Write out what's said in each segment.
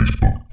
facebook.com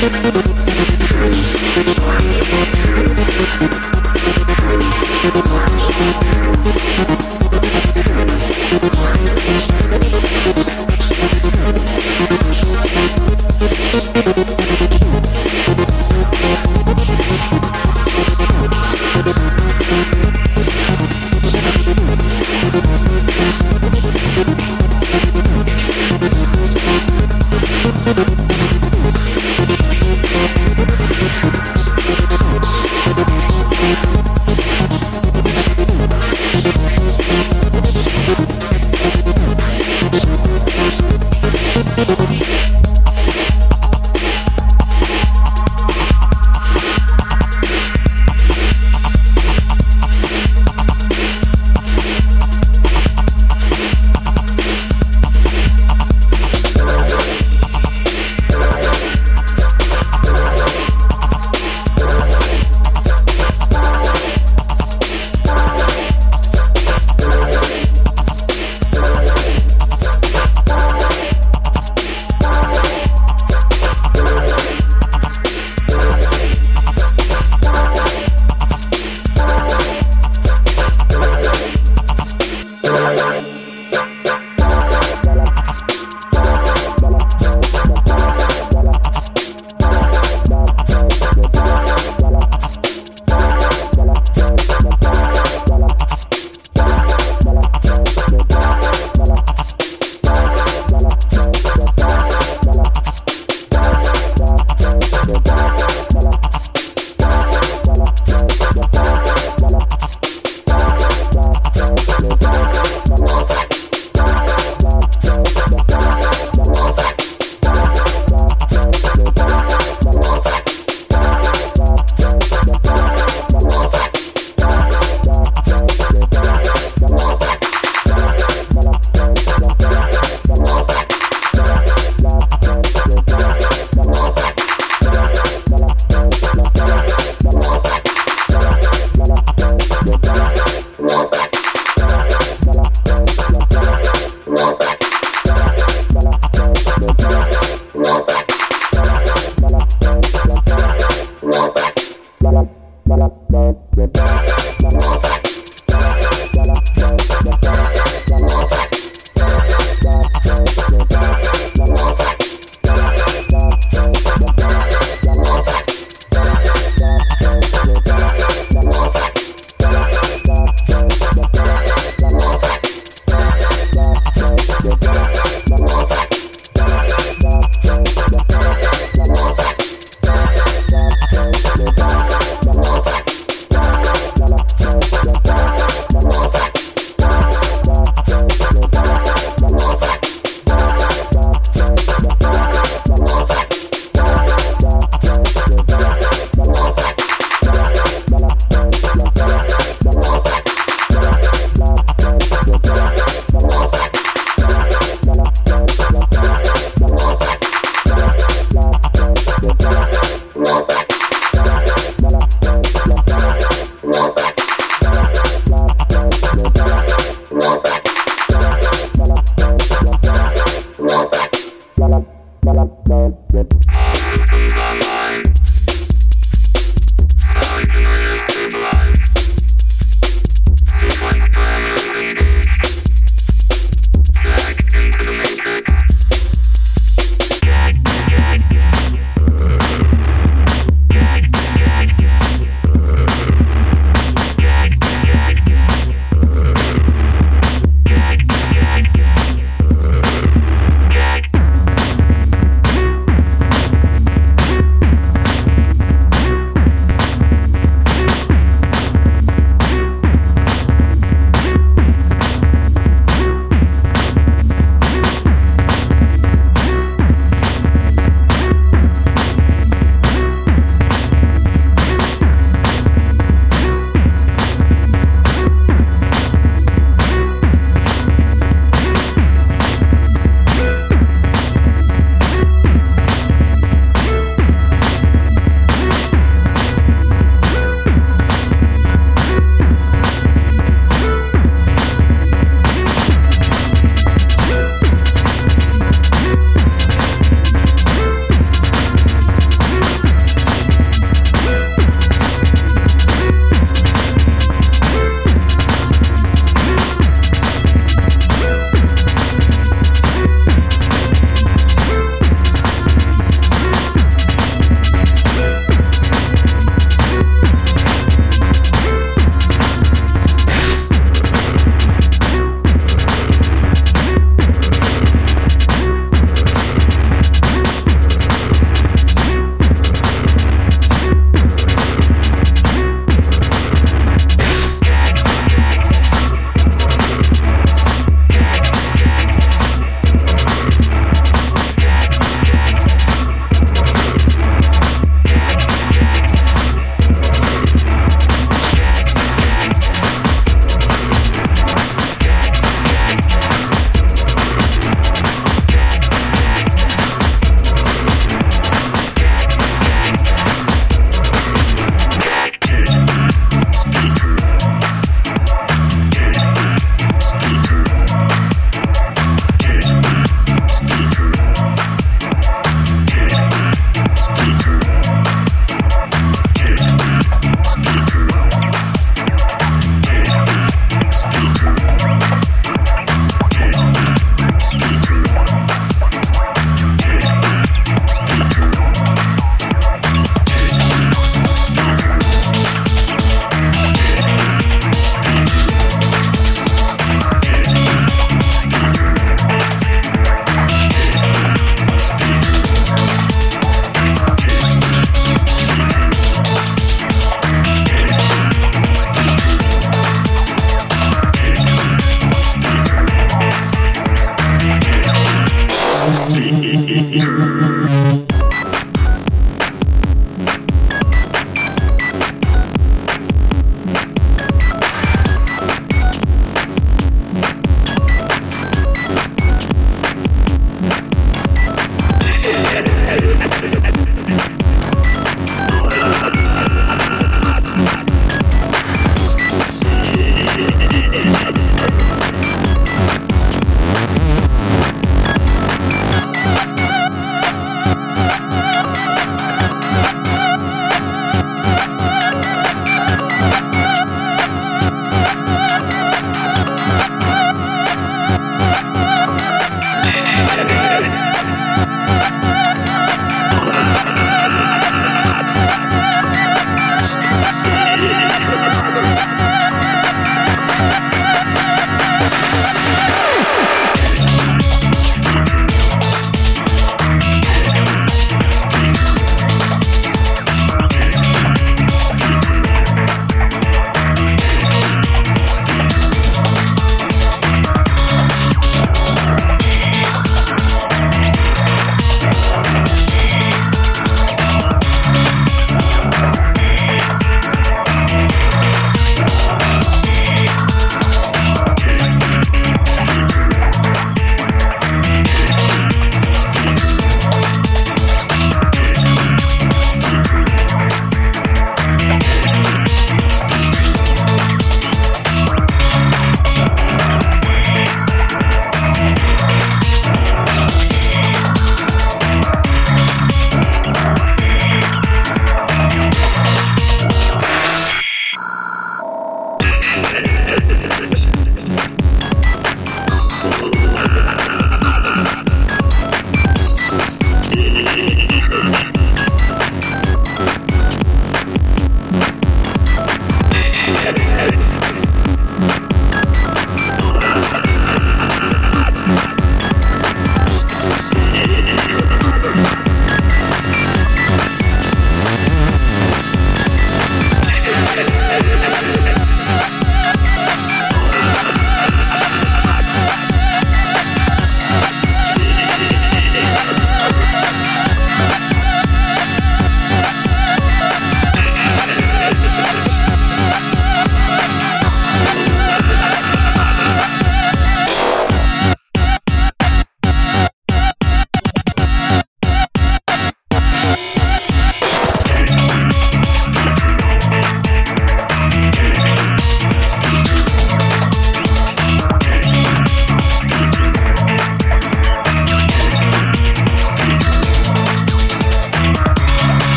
Thank